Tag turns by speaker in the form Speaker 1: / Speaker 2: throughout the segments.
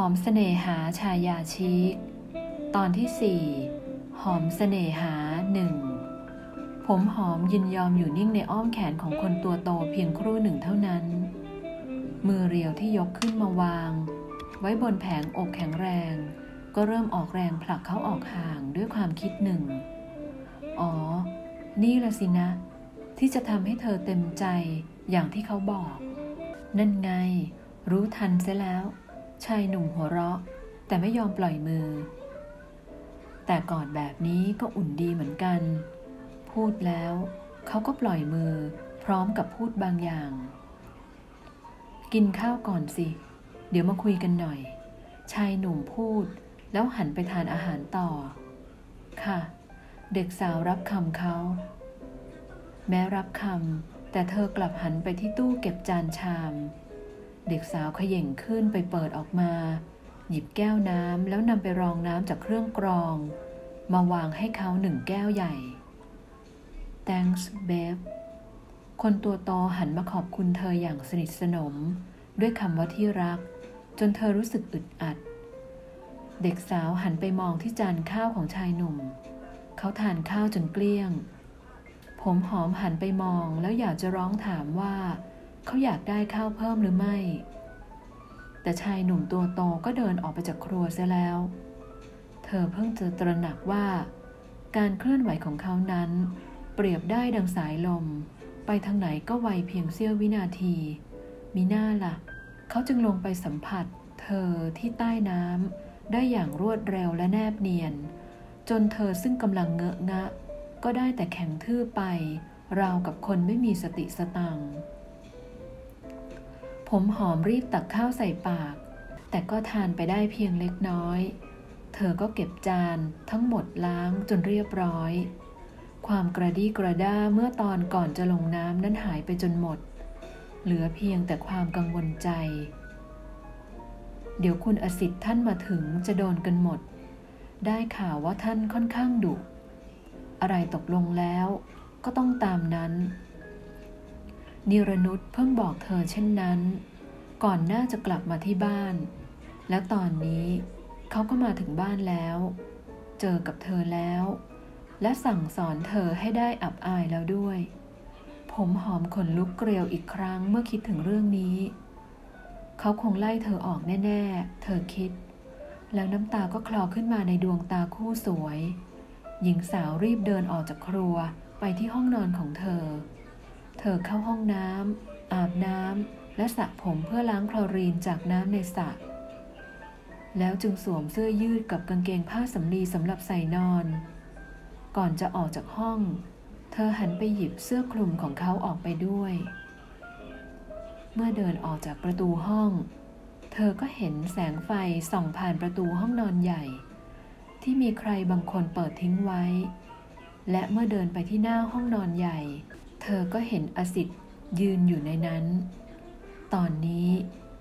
Speaker 1: หอมเสน่หาชายาชีกตอนที่สี่หอมเสน่หาหนึ่งผมหอมยินยอมอยู่นิ่งในอ้อมแขนของคนตัวโตเพียงครู่หนึ่งเท่านั้น มือเรียวที่ยกขึ้นมาวาง ไว้บนแผงอกแข็งแรง ก็เริ่มออกแรงผลักเขาออกห่างด้วยความคิดหนึ่ง อ๋อ นี่ละสินะ ที่จะทำให้เธอเต็มใจอย่างที่เขาบอก นั่นไง รู้ทันเสียแล้ว ชายหนุ่มหัวเราะ แต่ไม่ยอมปล่อยมือ แต่กอนแบบนี้ก็อุ่นดีเหมือนกัน พูดแล้วเขาก็ปล่อยมือพร้อมกับพูดบางอย่าง กินข้าวก่อนสิ เดี๋ยวมาคุยกันหน่อย ชายหนุ่มพูด แล้วหันไปทานอาหารต่อ ค่ะ เด็กสาวรับคำเขา แม้รับคำแต่เธอกลับหันไปที่ตู้เก็บจานชาม เด็กสาวขย่งขึ้นไปเปิดออกมา หยิบแก้วน้ำแล้วนำไปรองน้ำจากเครื่องกรอง มาวางให้เขาหนึ่งแก้วใหญ่ thanks babe คนตัวโตหันมาขอบคุณเธออย่างสนิทสนม ด้วยคำว่าที่รัก จนเธอรู้สึกอึดอัด เด็กสาวหันไปมองที่จานข้าวของชายหนุ่ม เขาทานข้าวจนเกลี้ยง ผมหอมหันไปมองแล้วอยากจะร้องถามว่า เขาอยากได้ข้าวเพิ่มหรือไม่ แต่ชายหนุ่มตัวโตก็เดินออกไปจากครัวเสียแล้ว เธอเพิ่งจะตระหนักว่า การเคลื่อนไหวของเขานั้น เปรียบได้ดังสายลม ไปทางไหนก็ไวเพียงเสี้ยววินาที มีหน้าละ่ะ เขาจึงลงไปสัมผัส เธอที่ใต้น้ำได้อย่างรวดเร็วและแนบเนียน จนเธอซึ่งกำลังเงอะงะ ก็ได้แต่แข็งทื่อไป ราวกับคนไม่มีสติสตังค์ ผมหอมรีบตักข้าวใส่ปาก แต่ก็ทานไปได้เพียงเล็กน้อย เธอก็เก็บจานทั้งหมดล้างจนเรียบร้อย ความกระดี้กระด้าเมื่อตอนก่อนจะลงน้ำนั้นหายไปจนหมด เหลือเพียงแต่ความกังวลใจ เดี๋ยวคุณอสิทธิ์ท่านมาถึงจะโดนกันหมด ได้ข่าวว่าท่านค่อนข้างดุอะไรตกลงแล้วก็ต้องตามนั้น นิรนุษเพิ่งบอกเธอเช่นนั้น ก่อนหน้าจะกลับมาที่บ้าน แล้วตอนนี้เขาก็มาถึงบ้านแล้ว เจอกับเธอแล้ว และสั่งสอนเธอให้ได้อับอายแล้วด้วย ผมหอมขนลุกเกลียวอีกครั้งเมื่อคิดถึงเรื่องนี้ เขาคงไล่เธอออกแน่ ๆ เธอคิด แล้วน้ำตาก็คลอขึ้นมาในดวงตาคู่สวย หญิงสาวรีบเดินออกจากครัวไปที่ห้องนอนของเธอ เธอเข้าห้องน้ำอาบน้ำและสระผมเพื่อล้างคลอรีนจากน้ำในสระแล้วจึงสวมเสื้อยืดกับกางเกงผ้าสำลีสำหรับใส่นอน ก่อนจะออกจากห้อง เธอหันไปหยิบเสื้อคลุมของเขาออกไปด้วย เมื่อเดินออกจากประตูห้อง เธอก็เห็นแสงไฟส่องผ่านประตูห้องนอนใหญ่ ที่มีใครบางคนเปิดทิ้งไว้ และเมื่อเดินไปที่หน้าห้องนอนใหญ่ เธอก็เห็นอสิทธิ์ยืนอยู่ในนั้น ตอนนี้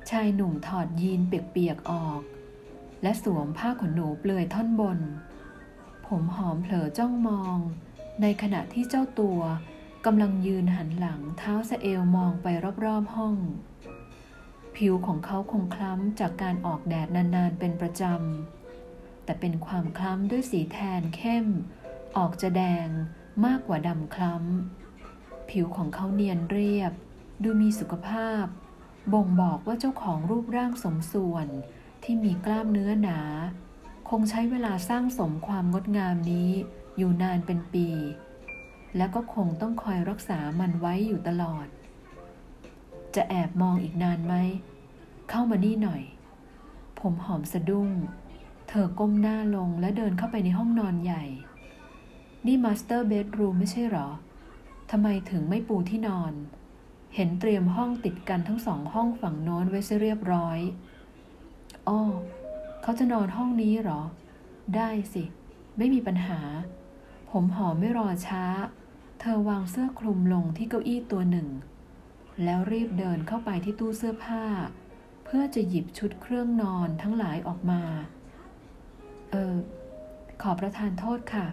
Speaker 1: ชายหนุ่มถอดยีนเปียกๆออก และสวมผ้าขนหนูเปลือยท่อนบน ผมหอมเผลอจ้องมอง ในขณะที่เจ้าตัวกำลังยืนหันหลังเท้าสะเอวมองไปรอบๆห้อง ผิวของเขาคงคล้ำจากการออกแดดนานๆเป็นประจำ แต่เป็นความคล้ำด้วยสีแทนเข้ม ออกจะแดงมากกว่าดำคล้ำ ผิวของเขาเนียนเรียบ ดูมีสุขภาพ บ่งบอกว่าเจ้าของรูปร่างสมส่วนที่มีกล้ามเนื้อหนา คงใช้เวลาสร้างสมความงดงามนี้อยู่นานเป็นปี และก็คงต้องคอยรักษามันไว้อยู่ตลอด จะแอบมองอีกนานไหม เข้ามานี่หน่อย ผมหอมสะดุ้ง เธอก้มหน้าลงและเดินเข้าไปในห้องนอนใหญ่ นี่ master bedroom ไม่ใช่หรอำไมถึงไม่ปูที่นอน เห็นเตรียมห้องติดกันทั้งสองห้องฝั่งโน้นไว้เรียบร้อยอ้อเขาจะนอนห้องนี้หรอ ได้สิ ไม่มีปัญหา ผมหอมไม่รอช้า เธอวางเสื้อคลุมลงที่เก้าอี้ตัวหนึ่ง แล้วรีบเดินเข้าไปที่ตู้เสื้อผ้า เพื่อจะหยิบชุดเครื่องนอนทั้งหลายออกมา เออ ขอประทานโทษค่ะ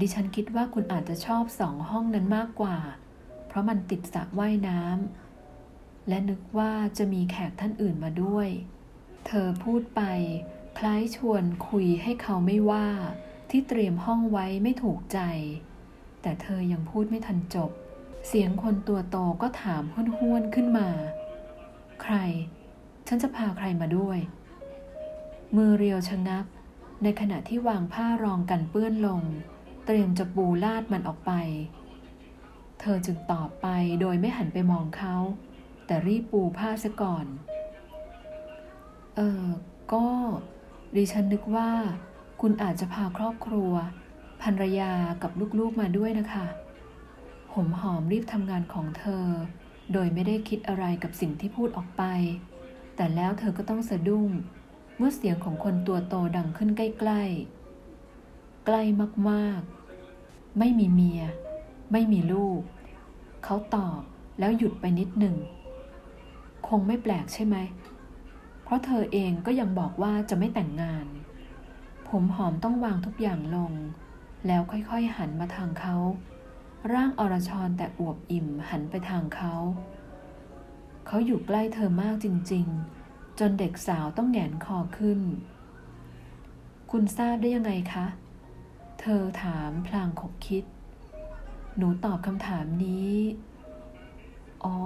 Speaker 1: ดิฉันคิดว่าคุณอาจจะชอบสองห้องนั้นมากกว่า เพราะมันติดสระว่ายน้ำและนึกว่าจะมีแขกท่านอื่นมาด้วย เธอพูดไป คล้ายชวนคุยให้เขาไม่ว่า ที่เตรียมห้องไว้ไม่ถูกใจ แต่เธอยังพูดไม่ทันจบ เสียงคนตัวโตก็ถามห้วนๆขึ้นมา ใคร ฉันจะพาใครมาด้วย มือเรียวชะงัก ในขณะที่วางผ้ารองกันเปื้อนลง เตรียมจะปูลาดมันออกไป เธอจึงตอบไปโดยไม่หันไปมองเขา แต่รีบปูผ้าซะก่อน เออ ก็ดิฉันนึกว่า คุณอาจจะพาครอบครัวภรรยากับลูกๆมาด้วยนะคะ ผมหอมรีบทำงานของเธอ โดยไม่ได้คิดอะไรกับสิ่งที่พูดออกไป แต่แล้วเธอก็ต้องสะดุ้ง เมื่อเสียงของคนตัวโตดังขึ้นใกล้ๆ ใกล้มากๆ ไม่มีเมีย ไม่มีลูก เขาตอบแล้วหยุดไปนิดหนึ่ง คงไม่แปลกใช่ไหม เพราะเธอเองก็ยังบอกว่าจะไม่แต่งงาน ผมหอมต้องวางทุกอย่างลง แล้วค่อยๆหันมาทางเขา ร่างอรชรแต่อวบอิ่มหันไปทางเขา เขาอยู่ใกล้เธอมากจริง ๆ จนเด็กสาวต้องแหงนคอขึ้น คุณทราบได้ยังไงคะ เธอถามพลางขบคิด หนูตอบคำถามนี้ อ๋อ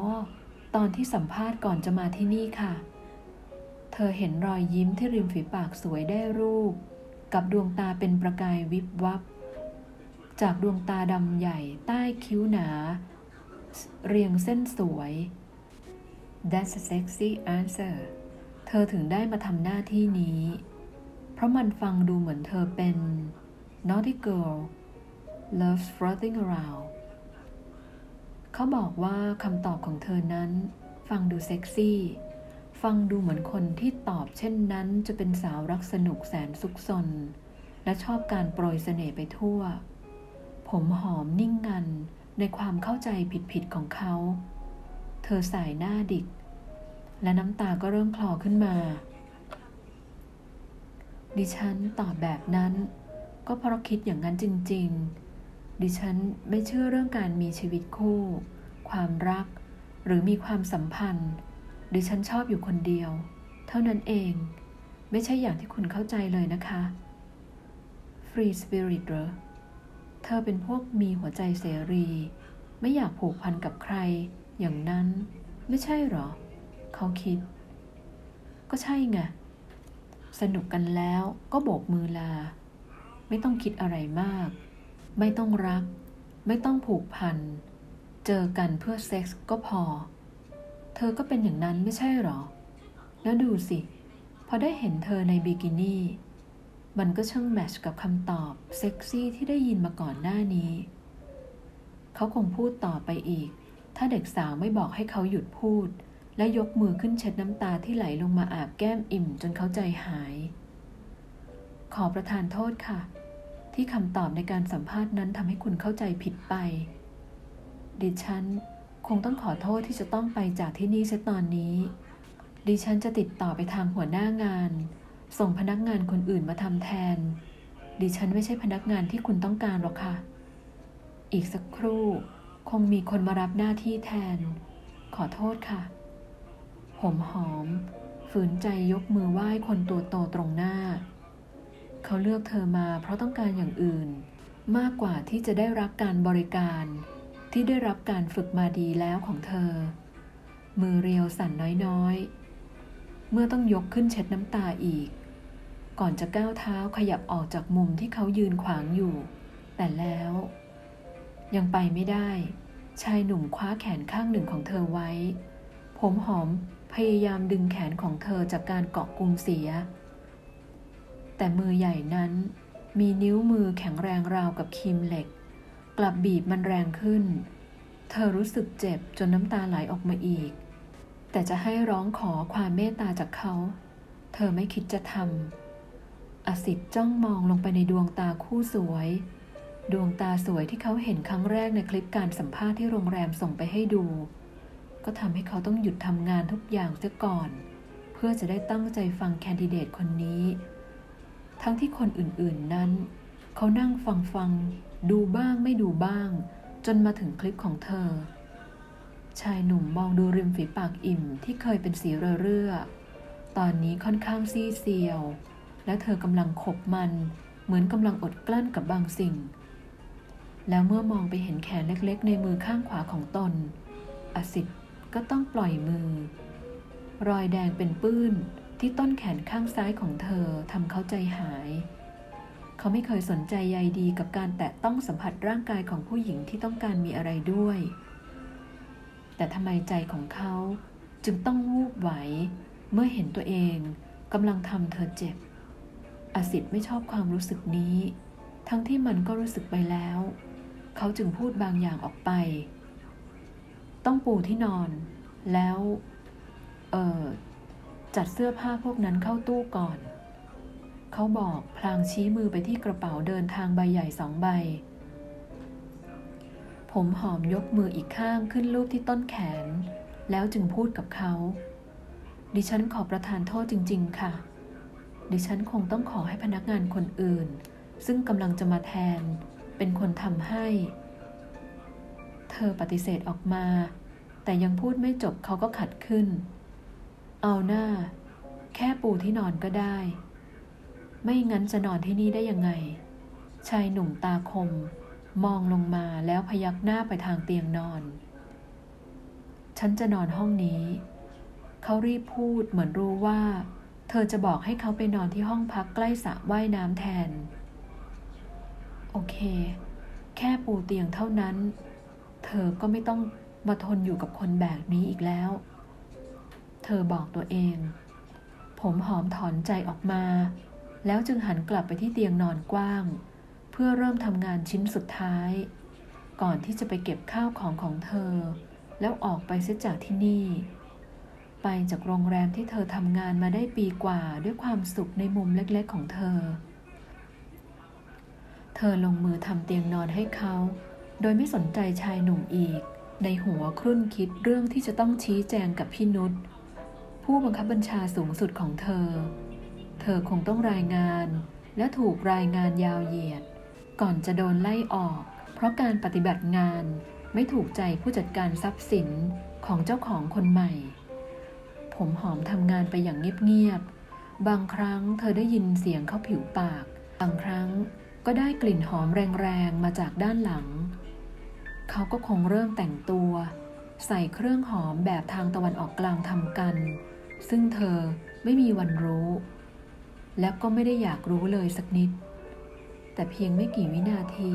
Speaker 1: ตอนที่สัมภาษณ์ก่อนจะมาที่นี่ค่ะ เธอเห็นรอยยิ้มที่ริมฝีปากสวยได้รูป กับดวงตาเป็นประกายวิบวับ จากดวงตาดำใหญ่ใต้คิ้วหนา เรียงเส้นสวย That's a sexy answer เธอถึงได้มาทำหน้าที่นี้ เพราะมันฟังดูเหมือนเธอเป็น naughty girl loves floating around เขาบอกว่าคำตอบของเธอนั้น ฟังดูเซ็กซี่ ฟังดูเหมือนคนที่ตอบเช่นนั้นจะเป็นสาวรักสนุกแสนซุกซนและชอบการโปรยเสน่ห์ไปทั่ว ผมหอมนิ่งงันในความเข้าใจผิดๆของเขา เธอสายหน้าดิก และน้ำตาก็เริ่มคลอขึ้นมา ดิฉันตอบแบบนั้น ก็เพราะคิดอย่างนั้นจริง ๆ ดิฉันไม่เชื่อเรื่องการมีชีวิตคู่ ความรัก หรือมีความสัมพันธ์ ดิฉันชอบอยู่คนเดียว เท่านั้นเอง ไม่ใช่อย่างที่คุณเข้าใจเลยนะคะ Free Spirit เหรอ เธอเป็นพวกมีหัวใจเสรี ไม่อยากผูกพันกับใคร อย่างนั้น ไม่ใช่หรอ เขาคิด ก็ใช่ไง สนุกกันแล้วก็โบกมือลา ไม่ต้องคิดอะไรมาก ไม่ต้องรัก ไม่ต้องผูกพัน เจอกันเพื่อเซ็กส์ก็พอ เธอก็เป็นอย่างนั้นไม่ใช่หรอ แล้วดูสิ พอได้เห็นเธอในบิกินี่ มันก็ช่าง match กับคำตอบเซ็กซี่ที่ได้ยินมาก่อนหน้านี้ เขาคงพูดต่อไปอีก ถ้าเด็กสาวไม่บอกให้เขาหยุดพูด และยกมือขึ้นเช็ดน้ำตาที่ไหลลงมาอาบแก้มอิ่มจนเขาใจหาย ขอประทานโทษค่ะ ที่คำตอบในการสัมภาษณ์นั้นทำให้คุณเข้าใจผิดไป ดิฉันคงต้องขอโทษที่จะต้องไปจากที่นี่เสียตอนนี้ ดิฉันจะติดต่อไปทางหัวหน้างาน ส่งพนักงานคนอื่นมาทำแทน ดิฉันไม่ใช่พนักงานที่คุณต้องการหรอกค่ะ อีกสักครู่ คงมีคนมารับหน้าที่แทน ขอโทษค่ะ ผมหอม ฝืนใจยกมือไหว้คนตัวโตตรงหน้า เขาเลือกเธอมาเพราะต้องการอย่างอื่น มากกว่าที่จะได้รับการบริการ ที่ได้รับการฝึกมาดีแล้วของเธอ มือเรียวสั่นน้อยๆ เมื่อต้องยกขึ้นเช็ดน้ำตาอีก ก่อนจะก้าวเท้าขยับออกจากมุมที่เขายืนขวางอยู่ แต่แล้ว ยังไปไม่ได้ ชายหนุ่มคว้าแขนข้างหนึ่งของเธอไว้ ผมหอมพยายามดึงแขนของเธอจากการเกาะกลุ่มเสีย แต่มือใหญ่นั้นมีนิ้วมือแข็งแรงราวกับคีมเหล็ก กลับบีบมันแรงขึ้น เธอรู้สึกเจ็บจนน้ำตาไหลออกมาอีก แต่จะให้ร้องขอความเมตตาจากเขา เธอไม่คิดจะทำอสิทธิ์จ้องมองลงไปในดวงตาคู่สวย ดวงตาสวยที่เขาเห็นครั้งแรกในคลิปการสัมภาษณ์ที่โรงแรมส่งไปให้ดู ก็ทำให้เขาต้องหยุดทำงานทุกอย่างเสียก่อน เพื่อจะได้ตั้งใจฟังแคนดิเดตคนนี้ ทั้งที่คนอื่นๆนั้น เขานั่งฟังฟัง ดูบ้างไม่ดูบ้าง จนมาถึงคลิปของเธอ ชายหนุ่มมองดูริมฝีปากอิ่มที่เคยเป็นสีเรื่อตอนนี้ค่อนข้างซีเซียว และเธอกำลังขบมัน เหมือนกำลังอดกลั้นกับบางสิ่ง แล้วเมื่อมองไปเห็นแขนเล็กๆ ในมือข้างขวาของตน อสิทธ์ก็ต้องปล่อยมือ รอยแดงเป็นปื้น ที่ต้นแขนข้างซ้ายของเธอทำเขาใจหาย เขาไม่เคยสนใจใยดีกับการแตะต้องสัมผัสร่างกายของผู้หญิงที่ต้องการมีอะไรด้วย แต่ทำไมใจของเขาจึงต้องวูบไหว เมื่อเห็นตัวเองกำลังทำเธอเจ็บอสิทธิ์ไม่ชอบความรู้สึกนี้ ทั้งที่มันก็รู้สึกไปแล้ว เขาจึงพูดบางอย่างออกไป ต้องปูที่นอน แล้ว เออ จัดเสื้อผ้าพวกนั้นเข้าตู้ก่อน เขาบอกพลางชี้มือไปที่กระเป๋าเดินทางใบใหญ่สองใบ ผมหอมยกมืออีกข้างขึ้นรูปที่ต้นแขน แล้วจึงพูดกับเขา ดิฉันขอประทานโทษจริง ๆ ค่ะ ดิฉันคงต้องขอให้พนักงานคนอื่น ซึ่งกำลังจะมาแทน เป็นคนทำให้ เธอปฏิเสธออกมา แต่ยังพูดไม่จบเขาก็ขัดขึ้น เอาหน้า แค่ปูที่นอนก็ได้ ไม่งั้นจะนอนที่นี่ได้ยังไง ชายหนุ่มตาคม มองลงมาแล้วพยักหน้าไปทางเตียงนอน ฉันจะนอนห้องนี้ เขารีบพูดเหมือนรู้ว่า เธอจะบอกให้เขาไปนอนที่ห้องพักใกล้สระว่ายน้ำแทน โอเค แค่ปูเตียงเท่านั้น เธอก็ไม่ต้องมาทนอยู่กับคนแบบนี้อีกแล้ว เธอบอกตัวเอง ผมหอมถอนใจออกมา แล้วจึงหันกลับไปที่เตียงนอนกว้าง เพื่อเริ่มทำงานชิ้นสุดท้าย ก่อนที่จะไปเก็บข้าวของของเธอ แล้วออกไปเสียจากที่นี่ ไปจากโรงแรมที่เธอทำงานมาได้ปีกว่าด้วยความสุขในมุมเล็กๆของเธอ เธอลงมือทำเตียงนอนให้เขา โดยไม่สนใจชายหนุ่มอีกในหัวครุ่นคิดเรื่องที่จะต้องชี้แจงกับพี่นุช ผู้บังคับบัญชาสูงสุดของเธอ เธอคงต้องรายงานและถูกรายงานยาวเหยียด ก่อนจะโดนไล่ออก เพราะการปฏิบัติงานไม่ถูกใจผู้จัดการทรัพย์สินของเจ้าของคนใหม่ ผมหอมทำงานไปอย่างเงียบๆ บางครั้งเธอได้ยินเสียงเขาผิวปาก บางครั้งก็ได้กลิ่นหอมแรงๆ มาจากด้านหลัง เขาก็คงเริ่มแต่งตัว ใส่เครื่องหอมแบบทางตะวันออกกลางทำกัน ซึ่งเธอไม่มีวันรู้ และก็ไม่ได้อยากรู้เลยสักนิด แต่เพียงไม่กี่วินาที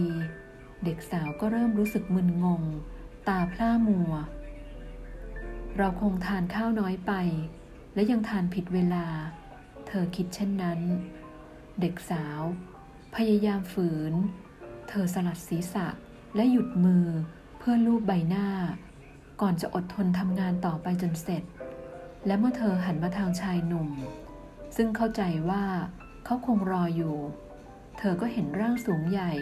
Speaker 1: เด็กสาวก็เริ่มรู้สึกมึนงง ตาพร่ามัว เราคงทานข้าวน้อยไป และยังทานผิดเวลา เธอคิดเช่นนั้น เด็กสาว พยายามฝืน เธอสลัดศีรษะและหยุดมือเพื่อลูบใบหน้า ก่อนจะอดทนทำงานต่อไปจนเสร็จ และเมื่อเธอหันมาทางชายหนุ่ม ซึ่งเข้าใจว่าเขาคงรออยู่ เธอก็เห็นร่างสูงใหญ่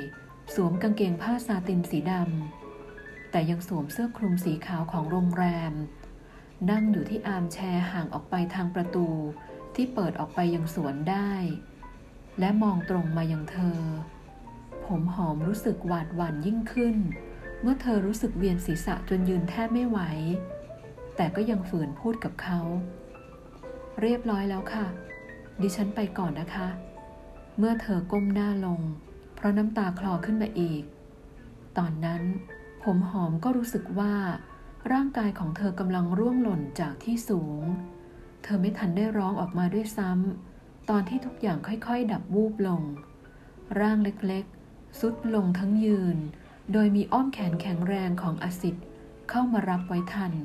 Speaker 1: สวมกางเกงผ้าซาตินสีดำแต่ยังสวมเสื้อคลุมสีขาวของโรงแรม นั่งอยู่ที่อาร์มแชร์ห่างออกไปทางประตูที่เปิดออกไปยังสวนได้ และมองตรงมายังเธอ ผมหอมรู้สึกหวาดหวั่นยิ่งขึ้น เมื่อเธอรู้สึกเวียนศีรษะจนยืนแทบไม่ไหว แต่ก็ยังฝืนพูดกับเขา เรียบร้อยแล้วค่ะ ดิฉันไปก่อนนะคะ เมื่อเธอก้มหน้าลง เพราะน้ำตาคลอขึ้นมาอีก ตอนนั้น ผมหอมก็รู้สึกว่า ร่างกายของเธอกำลังร่วงหล่นจากที่สูง เธอไม่ทันได้ร้องออกมาด้วยซ้ำตอนที่ทุกอย่างค่อยๆ ดับวูบลง ร่างเล็กๆสุดลงทั้งยืน โดยมีอ้อมแขนแข็งแรงของอสิทธิ์เข้ามารับไว้ทัน